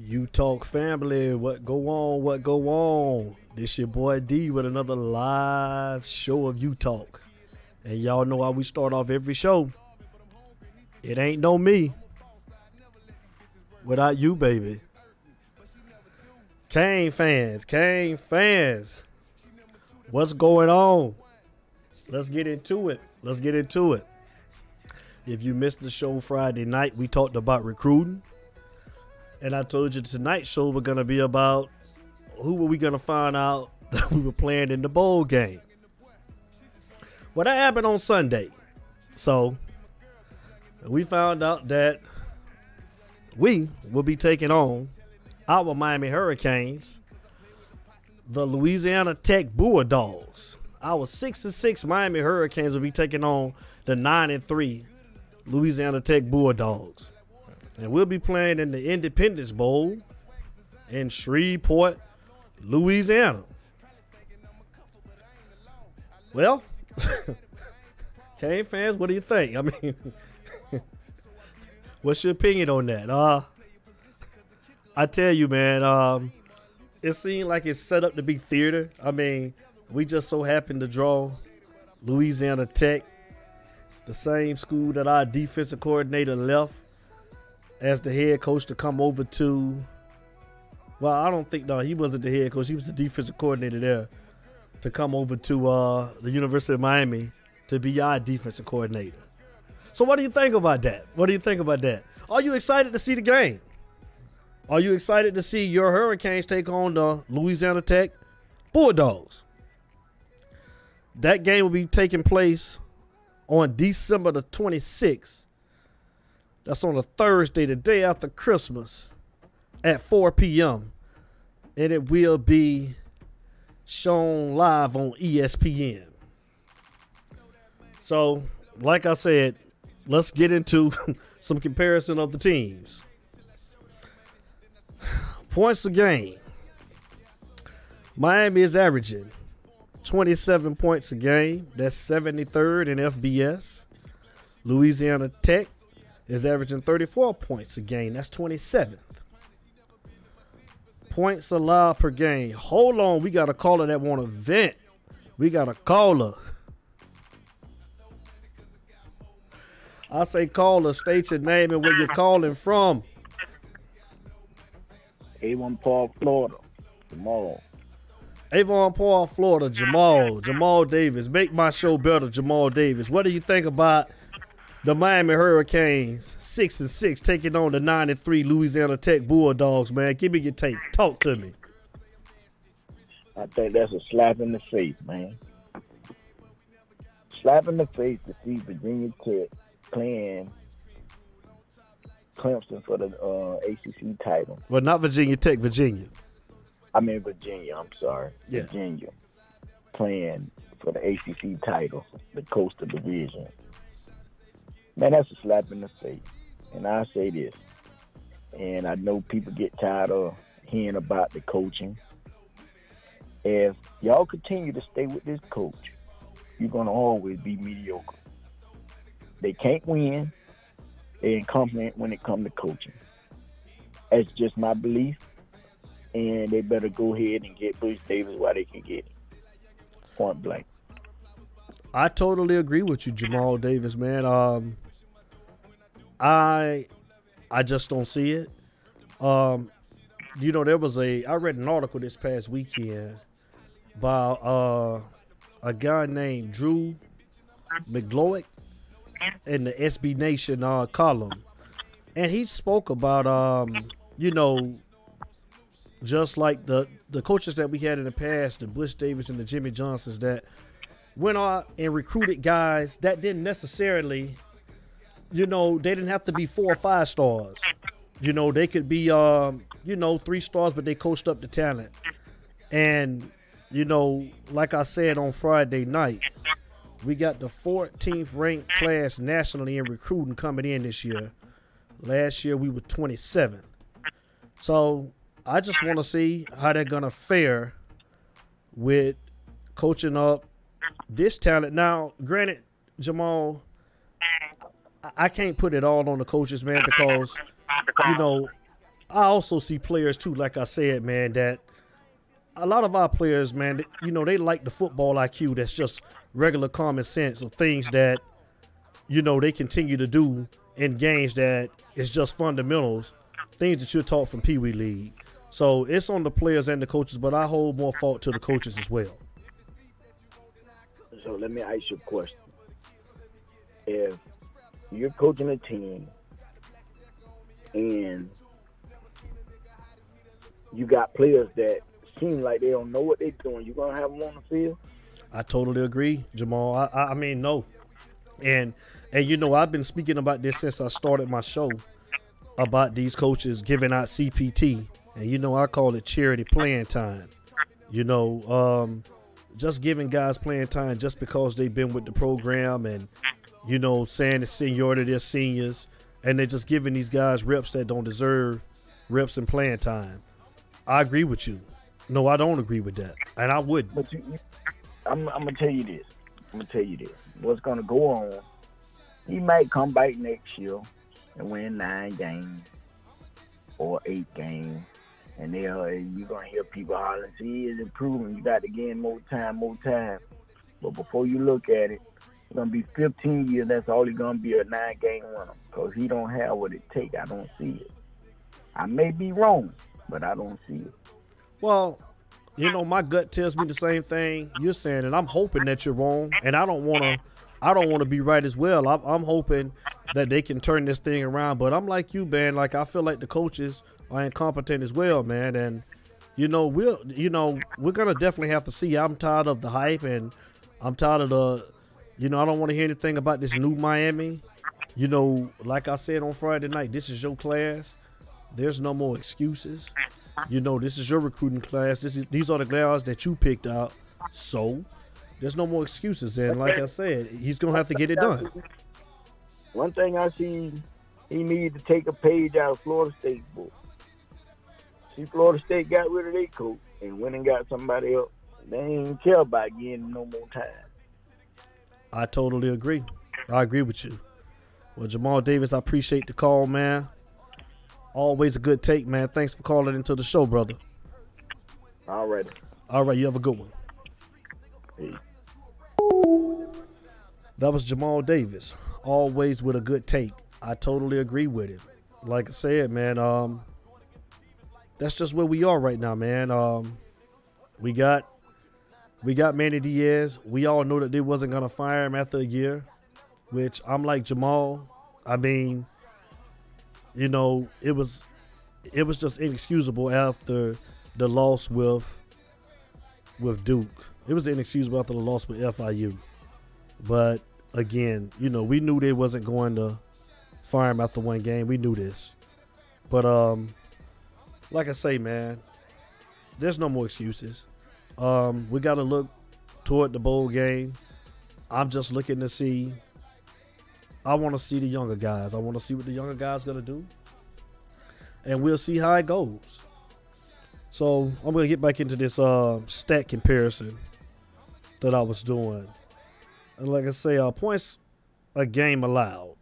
You talk family, what go on, what go on? This your boy D with another live show of you talk. And y'all know how we start off every show. It ain't no me. Without you, baby. Kane fans, Kane fans. What's going on? Let's get into it. Let's get into it. If you missed the show Friday night, we talked about recruiting. And I told you tonight's show we're gonna be about who were we gonna find out that we were playing in the bowl game. Well, that happened on Sunday. So we found out that we will be taking on our Miami Hurricanes, the Louisiana Tech Bulldogs. Our six and six Miami Hurricanes will be taking on the nine and three Louisiana Tech Bulldogs. And we'll be playing in the Independence Bowl in Shreveport, Louisiana. Well, Kane fans, what do you think? I mean, what's your opinion on that? Uh, I tell you, man, um, it seemed like it's set up to be theater. I mean, we just so happened to draw Louisiana Tech, the same school that our defensive coordinator left as the head coach to come over to. Well, I don't think no, he wasn't the head coach. He was the defensive coordinator there to come over to uh, the University of Miami to be our defensive coordinator. So, what do you think about that? What do you think about that? Are you excited to see the game? Are you excited to see your Hurricanes take on the Louisiana Tech Bulldogs? That game will be taking place on December the 26th. That's on a Thursday, the day after Christmas, at 4 p.m. And it will be shown live on ESPN. So, like I said, let's get into some comparison of the teams. Points a game. Miami is averaging 27 points a game. That's 73rd in FBS. Louisiana Tech is averaging 34 points a game. That's 27th. Points allowed per game. Hold on, we got a caller that want to vent. We got a caller. I say caller, state your name and where you're calling from. Avon Park, Florida. Tomorrow. Avon Park, Florida. Jamal, Jamal Davis. Make my show better, Jamal Davis. What do you think about the Miami Hurricanes, six and six, taking on the nine and three Louisiana Tech Bulldogs? Man, give me your take. Talk to me. I think that's a slap in the face, man. Slap in the face to see Virginia Tech playing Clemson for the uh, ACC title. Well, not Virginia Tech, Virginia. I mean Virginia. I'm sorry, Yeah. Virginia playing for the ACC title, the Coastal Division. Man, that's a slap in the face. And I say this, and I know people get tired of hearing about the coaching. If y'all continue to stay with this coach, you're gonna always be mediocre. They can't win. They incompetent when it comes to coaching. That's just my belief. And they better go ahead and get Butch Davis while they can get him. Point blank. I totally agree with you, Jamal Davis, man. Um, I, I just don't see it. Um, you know, there was a I read an article this past weekend by uh, a guy named Drew Maglio in the SB Nation uh, column, and he spoke about um, you know, just like the the coaches that we had in the past, the Butch Davis and the Jimmy Johnsons that went out and recruited guys that didn't necessarily, you know, they didn't have to be four or five stars. You know, they could be, um, you know, three stars, but they coached up the talent. And, you know, like I said on Friday night, we got the 14th ranked class nationally in recruiting coming in this year. Last year we were 27th. So I just want to see how they're gonna fare with coaching up this talent. Now, granted, Jamal, I can't put it all on the coaches, man, because you know I also see players too. Like I said, man, that a lot of our players, man, you know, they like the football IQ that's just regular common sense of things that you know they continue to do in games that is just fundamentals, things that you're taught from Pee Wee League. So it's on the players and the coaches, but I hold more fault to the coaches as well. So let me ask you a question. If you're coaching a team and you got players that seem like they don't know what they're doing, you're gonna have them on the field? I totally agree, Jamal. I, I, I mean, no, and and you know I've been speaking about this since I started my show about these coaches giving out CPT, and you know I call it charity playing time. You know, um, just giving guys playing time just because they've been with the program and you know saying the seniority they're seniors, and they're just giving these guys reps that don't deserve reps and playing time. I agree with you. No, I don't agree with that, and I wouldn't. But you, I'm, I'm gonna tell you this. I'm gonna tell you this. What's gonna go on? He might come back next year and win nine games or eight games, and they'll uh, you're gonna hear people hollering, "See, he's improving. You got to gain more time, more time." But before you look at it, it's gonna be 15 years. That's all he's gonna be a nine game winner because he don't have what it take. I don't see it. I may be wrong, but I don't see it. Well, you know, my gut tells me the same thing you're saying, and I'm hoping that you're wrong. And I don't want to, I don't want to be right as well. I'm, I'm, hoping that they can turn this thing around. But I'm like you, man. Like I feel like the coaches are incompetent as well, man. And you know, we'll, you know, we're gonna definitely have to see. I'm tired of the hype, and I'm tired of the, you know, I don't want to hear anything about this new Miami. You know, like I said on Friday night, this is your class. There's no more excuses. You know, this is your recruiting class. This is these are the guys that you picked out. So there's no more excuses. And like I said, he's gonna have to get it done. One thing I see, he needs to take a page out of Florida State book. See, Florida State got rid of their coach and went and got somebody else. They ain't care about getting no more time. I totally agree. I agree with you. Well, Jamal Davis, I appreciate the call, man. Always a good take, man. Thanks for calling into the show, brother. All right. All right, you have a good one. Hey. That was Jamal Davis. Always with a good take. I totally agree with it. Like I said, man, um, that's just where we are right now, man. Um, we got we got Manny Diaz. We all know that they wasn't gonna fire him after a year, which I'm like Jamal. I mean, you know, it was it was just inexcusable after the loss with with Duke. It was inexcusable after the loss with FIU. But again, you know, we knew they wasn't going to fire him after one game. We knew this. But um like I say, man, there's no more excuses. Um, we got to look toward the bowl game. I'm just looking to see I want to see the younger guys. I want to see what the younger guys gonna do, and we'll see how it goes. So I'm gonna get back into this uh, stat comparison that I was doing, like I say, uh, points a game allowed.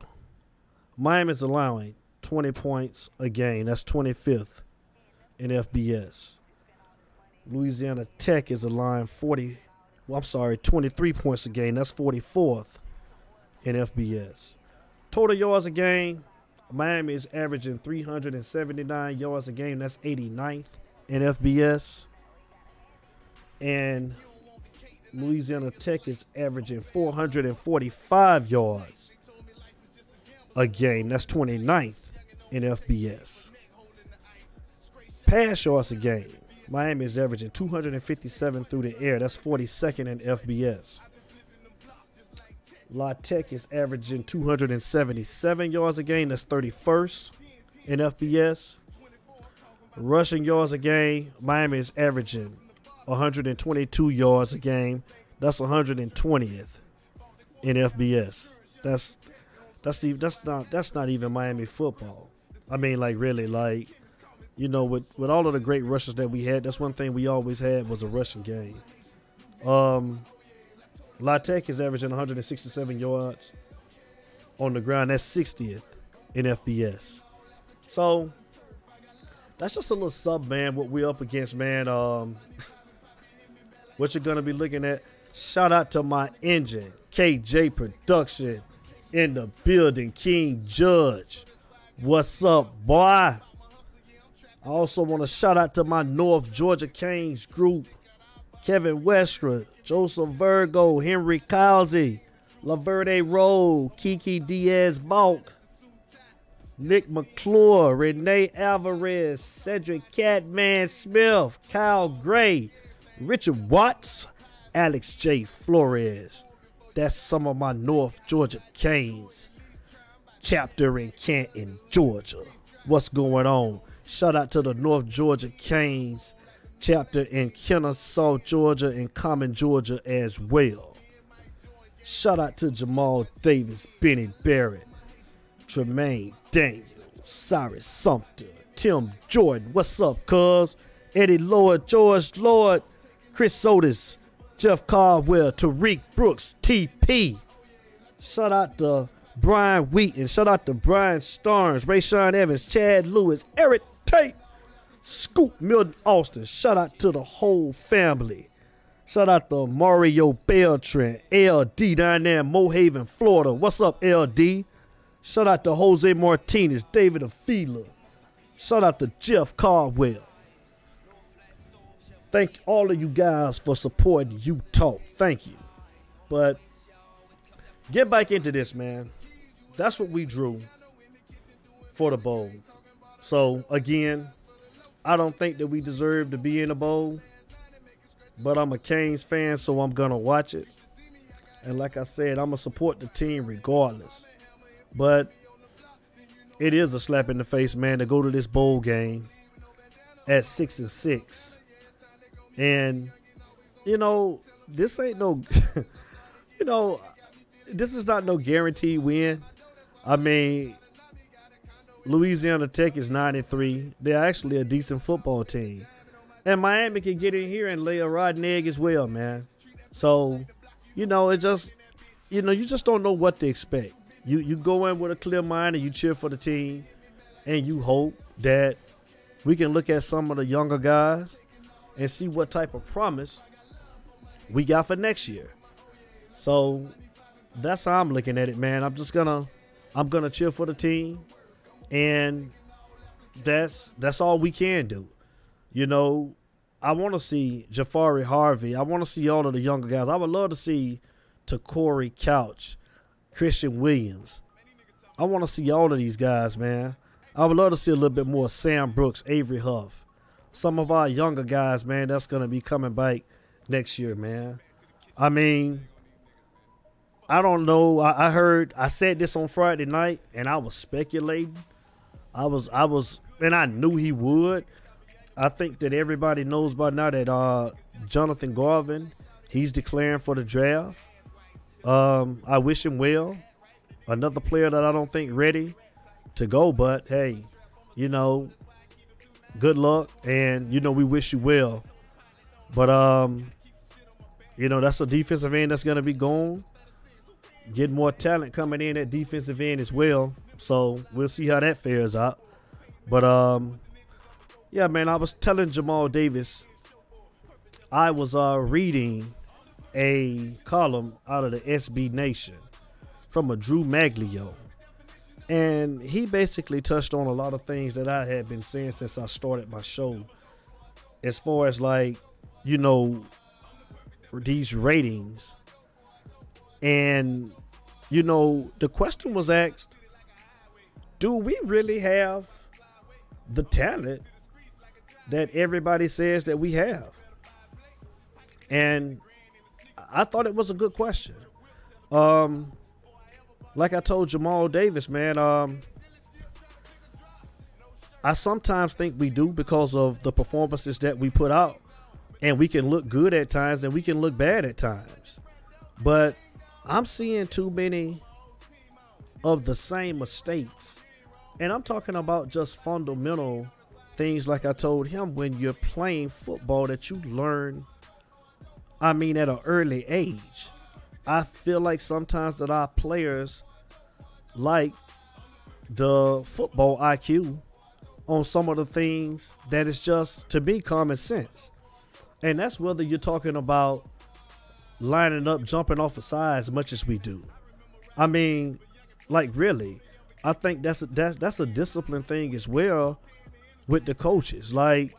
Miami's allowing 20 points a game. That's 25th in FBS. Louisiana Tech is allowing 40. Well, I'm sorry, 23 points a game. That's 44th in FBS. Total yards a game, Miami is averaging 379 yards a game. That's 89th in FBS. And Louisiana Tech is averaging 445 yards a game. That's 29th in FBS. Pass yards a game. Miami is averaging 257 through the air. That's 42nd in FBS. La Tech is averaging 277 yards a game. That's 31st in FBS. Rushing yards a game, Miami is averaging 122 yards a game. That's 120th in FBS. That's that's the, that's not that's not even Miami football. I mean, like really, like you know, with with all of the great rushes that we had, that's one thing we always had was a rushing game. Um, La Tech is averaging 167 yards on the ground. That's 60th in FBS. So that's just a little sub, man. What we're up against, man. Um, what you're gonna be looking at. Shout out to my engine, KJ Production, in the building. King Judge, what's up, boy? I also want to shout out to my North Georgia Canes group, Kevin Westra, Joseph Virgo, Henry Cowsey, Laverde Rowe, Kiki Diaz Valk, Nick McClure, Renee Alvarez, Cedric Catman Smith, Kyle Gray, Richard Watts, Alex J. Flores. That's some of my North Georgia Canes. Chapter in Canton, Georgia. What's going on? Shout out to the North Georgia Canes chapter in Kennesaw, Georgia, and Cumming, Georgia as well. Shout out to Jamal Davis, Benny Barrett, Tremaine Daniel, Cyrus Sumter, Tim Jordan. What's up, cuz? Eddie Lord, George Lord, Chris Otis, Jeff Caldwell, Tariq Brooks, TP. Shout out to Brian Wheaton. Shout out to Brian Starnes, Ray Sean Evans, Chad Lewis, Eric Tate, Scoop Milton Austin. Shout out to the whole family. Shout out to Mario Beltran, LD down there in Moore Haven, Florida. What's up, LD? Shout out to Jose Martinez, David Afila. Shout out to Jeff Caldwell. Thank all of you guys for supporting You Talk. Thank you. But get back into this, man. That's what we drew for the bowl. So again, I don't think that we deserve to be in the bowl, but I'm a Canes fan, so I'm gonna watch it. And like I said, I'm gonna support the team regardless. But it is a slap in the face, man, to go to this bowl game at six and six. And you know, this ain't no you know, this is not no guaranteed win. I mean, Louisiana Tech is nine and three. They're actually a decent football team. And Miami can get in here and lay a rotten egg as well, man. So, you know, it just you know, you just don't know what to expect. You you go in with a clear mind and you cheer for the team and you hope that we can look at some of the younger guys and see what type of promise we got for next year. So that's how I'm looking at it, man. I'm just gonna I'm gonna cheer for the team, and that's that's all we can do. You know, I want to see Jahfari Harvey. I want to see all of the younger guys. I would love to see Te'Cory Couch, Christian Williams. I want to see all of these guys, man. I would love to see a little bit more Sam Brooks, Avery Huff, some of our younger guys, man. That's gonna be coming back next year, man. I mean, I don't know. I, I, heard I said this on Friday night, and I was speculating. I was I was, and I knew he would. I think that everybody knows by now that uh, Jonathan Garvin, he's declaring for the draft. Um, I wish him well. Another player that I don't think ready to go, but hey, you know, good luck, and you know we wish you well. But um, you know that's a defensive end that's gonna be gone get more talent coming in at defensive end as well. So we'll see how that fares out. But um, yeah, man, I was telling Jamal Davis, I was uh reading a column out of the SB Nation from a Drew Maglio. And he basically touched on a lot of things that I had been saying since I started my show. As far as like, you know, these ratings and, you know, the question was asked do we really have the talent that everybody says that we have? And I thought it was a good question. Um, like I told Jamal Davis, man, um, I sometimes think we do because of the performances that we put out. And we can look good at times and we can look bad at times. But I'm seeing too many of the same mistakes. And I'm talking about just fundamental things like I told him when you're playing football that you learn I mean at an early age. I feel like sometimes that our players like the football IQ on some of the things that is just to me common sense. And that's whether you're talking about lining up, jumping off the side as much as we do. I mean, like really, I think that's a, that's that's a discipline thing as well with the coaches. Like,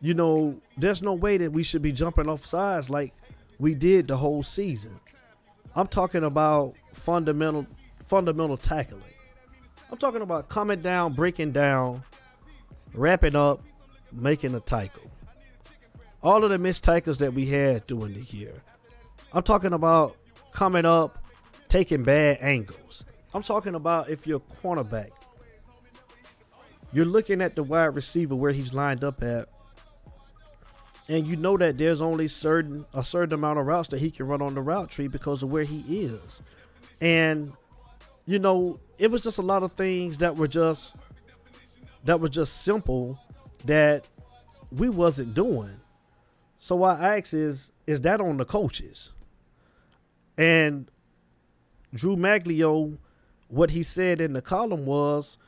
you know, there's no way that we should be jumping off sides like we did the whole season. I'm talking about fundamental fundamental tackling. I'm talking about coming down, breaking down, wrapping up, making a tackle. All of the missed tackles that we had during the year. I'm talking about coming up, taking bad angles. I'm talking about if you're a cornerback, you're looking at the wide receiver where he's lined up at, and you know that there's only certain a certain amount of routes that he can run on the route tree because of where he is. And you know, it was just a lot of things that were just that was just simple that we wasn't doing. So I ask is, is that on the coaches? And Drew Maglio, what he said in the column was,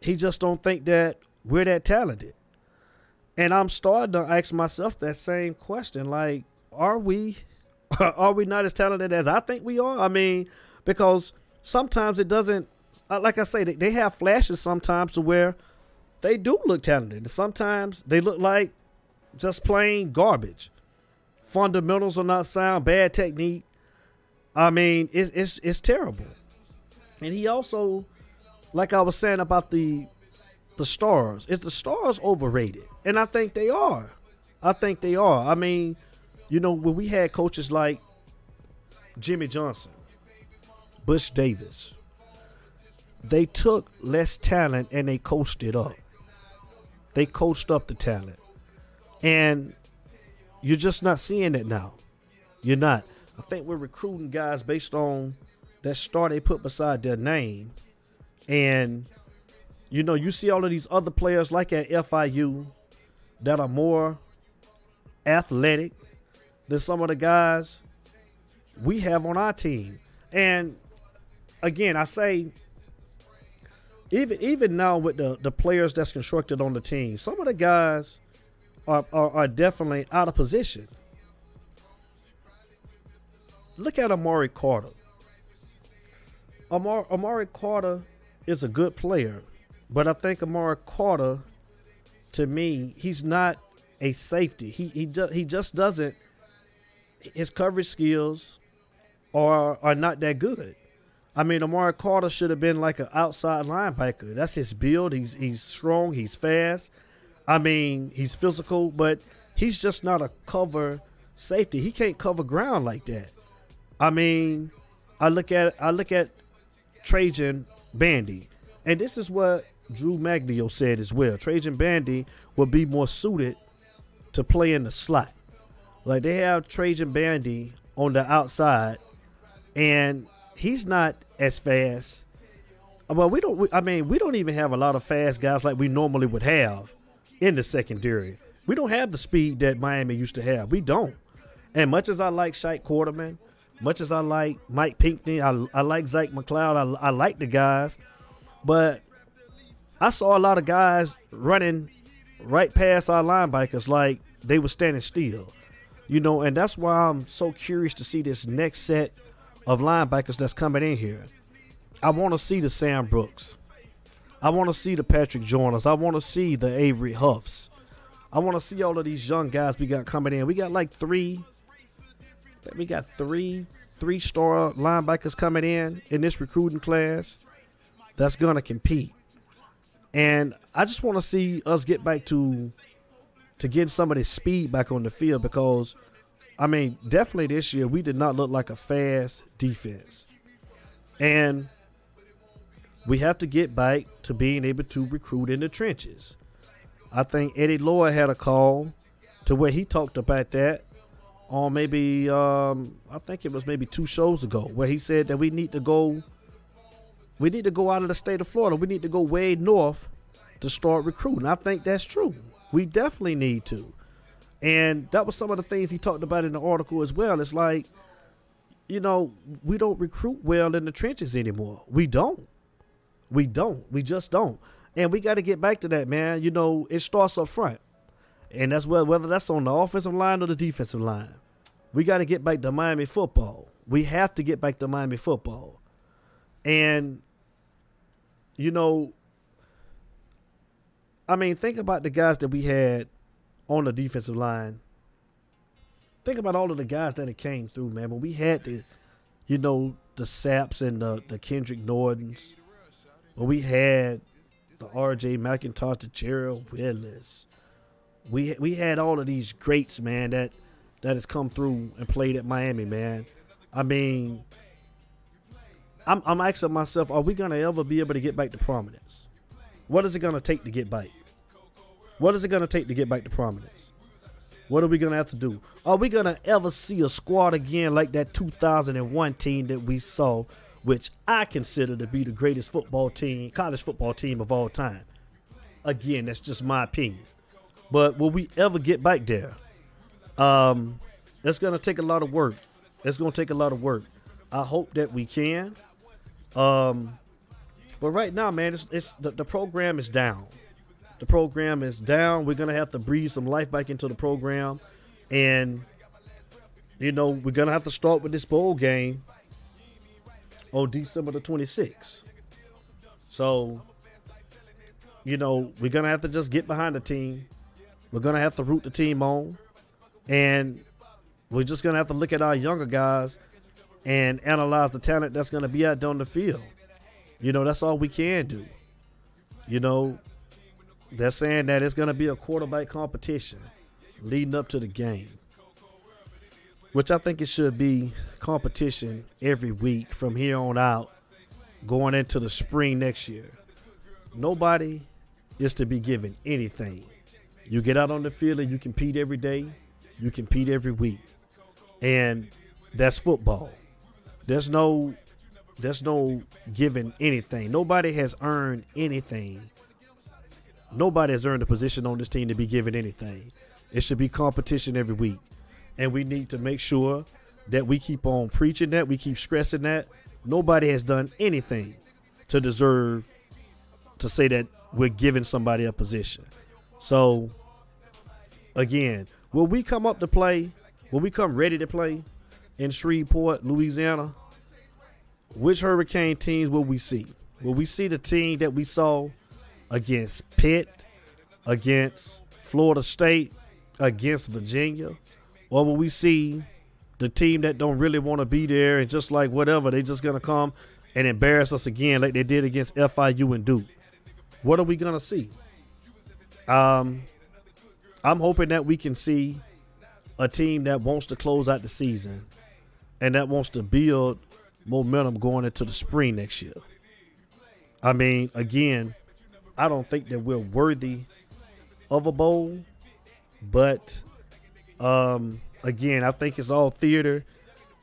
he just don't think that we're that talented. And I'm starting to ask myself that same question. Like, are we are we not as talented as I think we are? I mean, because sometimes it doesn't uh, like I say, they have flashes sometimes to where they do look talented. Sometimes they look like just plain garbage. Fundamentals are not sound, bad technique. I mean, it's it's it's terrible. And he also, like I was saying about the the stars, is the stars overrated? And I think they are. I think they are. I mean, you know, when we had coaches like Jimmy Johnson, Butch Davis, they took less talent and they coached it up. They coached up the talent. And you're just not seeing it now. You're not. I think we're recruiting guys based on that star they put beside their name. And, you know, you see all of these other players like at FIU that are more athletic than some of the guys we have on our team. And again, I say even even now with the the players that's constructed on the team, some of the guys are are, are definitely out of position. Look at Amari Carter. Amari, Amari Carter is a good player, but I think Amari Carter, to me, he's not a safety. He he just he just doesn't. His coverage skills are are not that good. I mean, Amari Carter should have been like an outside linebacker. That's his build. He's he's strong. He's fast. I mean, he's physical, but he's just not a cover safety. He can't cover ground like that. I mean, I look at I look at Trajan Bandy, and this is what Drew Maglio said as well. Trajan Bandy would be more suited to play in the slot. Like they have Trajan Bandy on the outside, and he's not as fast. Well, we don't. I mean, we don't even have a lot of fast guys like we normally would have in the secondary. We don't have the speed that Miami used to have. We don't. And much as I like Shaquille Quarterman, much as I like Mike Pinkney, I, I like Zach McCloud, I, I like the guys, but I saw a lot of guys running right past our linebackers like they were standing still. You know, and that's why I'm so curious to see this next set – of linebackers that's coming in here. I want to see the Sam Brooks. I want to see the Patrick Joyners. I want to see the Avery Huffs. I want to see all of these young guys we got coming in. We got like three. We got three three star linebackers coming in in this recruiting class that's gonna compete. And I just want to see us get back to to getting some of this speed back on the field because I mean, definitely this year we did not look like a fast defense. And we have to get back to being able to recruit in the trenches. I think Eddie Lloyd had a call to where he talked about that on maybe um, I think it was maybe two shows ago where he said that we need to go we need to go out of the state of Florida. We need to go way north to start recruiting. I think that's true. We definitely need to. And that was some of the things he talked about in the article as well. It's like, you know, we don't recruit well in the trenches anymore. We don't. We don't. We just don't. And we got to get back to that, man. You know, it starts up front. And that's whether that's on the offensive line or the defensive line. We got to get back to Miami football. We have to get back to Miami football. And you know, I mean, think about the guys that we had on the defensive line. Think about all of the guys that it came through, man. When we had the, you know, the Sapps and the, the Kendrick Nordens. When we had the R.J. McIntosh, the Gerald Willis. We we had all of these greats, man, that that has come through and played at Miami, man. I mean, I'm I'm asking myself, are we gonna ever be able to get back to prominence? What is it gonna take to get back? What is it gonna take to get back to prominence? What are we gonna have to do? Are we gonna ever see a squad again like that 2001 team that we saw, which I consider to be the greatest football team, college football team of all time? Again, that's just my opinion. But will we ever get back there? Um, it's gonna take a lot of work. It's gonna take a lot of work. I hope that we can. Um, but right now, man, it's, it's the, the program is down. The program is down. We're gonna have to breathe some life back into the program, and you know we're gonna have to start with this bowl game on December the 26th. So, you know, we're gonna have to just get behind the team. We're gonna have to root the team on, and we're just gonna have to look at our younger guys and analyze the talent that's gonna be out there on the field. You know, that's all we can do. You know, they're saying that it's going to be a quarterback competition leading up to the game, which I think it should be competition every week from here on out, going into the spring next year. Nobody is to be given anything. You get out on the field and you compete every day, you compete every week. And that's football. There's no there's no giving anything. Nobody has earned anything Nobody has earned a position on this team to be given anything. It should be competition every week. And we need to make sure that we keep on preaching that, we keep stressing that. Nobody has done anything to deserve to say that we're giving somebody a position. So, again, will we come up to play? Will we come ready to play in Shreveport, Louisiana? Which Hurricane teams will we see? Will we see the team that we saw against Pitt, against Florida State, against Virginia? Or will we see the team that don't really want to be there and just like whatever, they just gonna come and embarrass us again like they did against FIU and Duke? What are we gonna see? Um, I'm hoping that we can see a team that wants to close out the season and that wants to build momentum going into the spring next year. I mean, again, I don't think that we're worthy of a bowl, but um, again, I think it's all theater.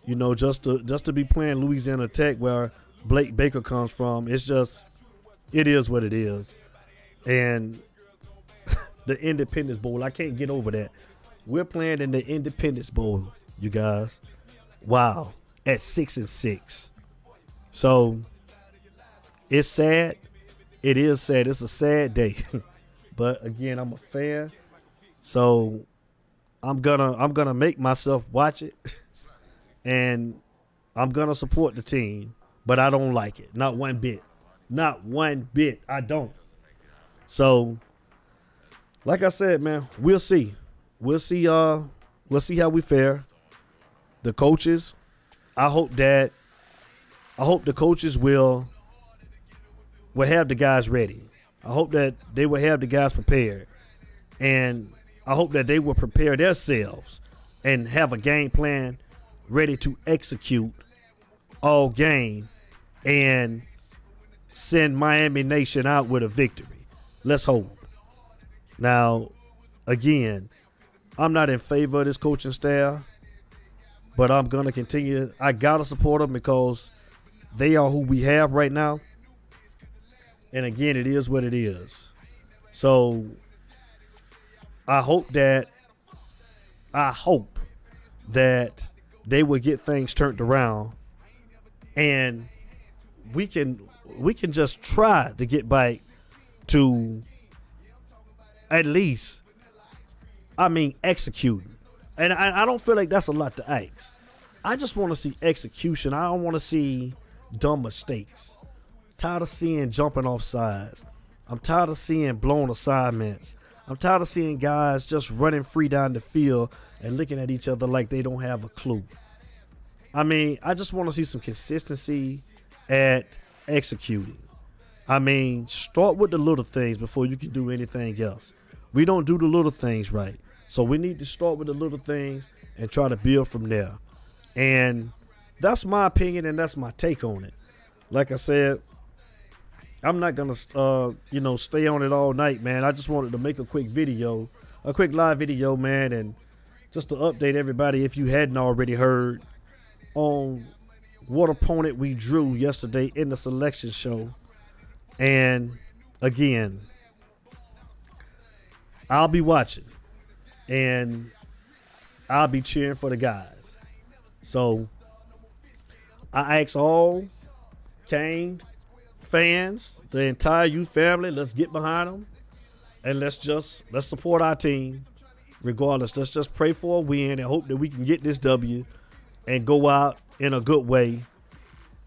You know, just to just to be playing Louisiana Tech where Blake Baker comes from, it's just it is what it is. And the Independence Bowl, I can't get over that. We're playing in the Independence Bowl, you guys. Wow, at six and six. So it's sad it is sad. It's a sad day. but again, I'm a fan. So I'm gonna I'm gonna make myself watch it. and I'm gonna support the team, but I don't like it. Not one bit. Not one bit. I don't. So like I said, man, we'll see. We'll see uh we'll see how we fare. The coaches, I hope that I hope the coaches will will have the guys ready. I hope that they will have the guys prepared. And I hope that they will prepare themselves and have a game plan ready to execute all game and send Miami Nation out with a victory. Let's hope. Now, again, I'm not in favor of this coaching staff, but I'm going to continue. I got to support them because they are who we have right now. And again, it is what it is. So I hope that I hope that they will get things turned around and we can we can just try to get back to at least, I mean, executing. And I, I don't feel like that's a lot to ask. I just want to see execution. I don't want to see dumb mistakes. Tired of seeing jumping off sides. I'm tired of seeing blown assignments. I'm tired of seeing guys just running free down the field and looking at each other like they don't have a clue. I mean, I just want to see some consistency at executing. I mean, start with the little things before you can do anything else. We don't do the little things right. So we need to start with the little things and try to build from there. And that's my opinion and that's my take on it. Like I said, I'm not gonna uh, you know stay on it all night, man. I just wanted to make a quick video, a quick live video, man, and just to update everybody if you hadn't already heard on what opponent we drew yesterday in the selection show. And again, I'll be watching and I'll be cheering for the guys. So I ask all Kane fans, the entire youth family, let's get behind them and let's just let's support our team regardless. Let's just pray for a win and hope that we can get this W and go out in a good way.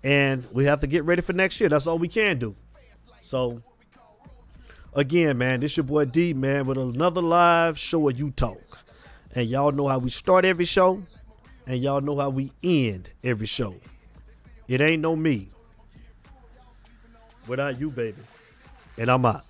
And we have to get ready for next year. That's all we can do. So again, man, this your boy D, man, with another live show of You Talk. And y'all know how we start every show, and y'all know how we end every show. It ain't no me without you, baby. And I'm out.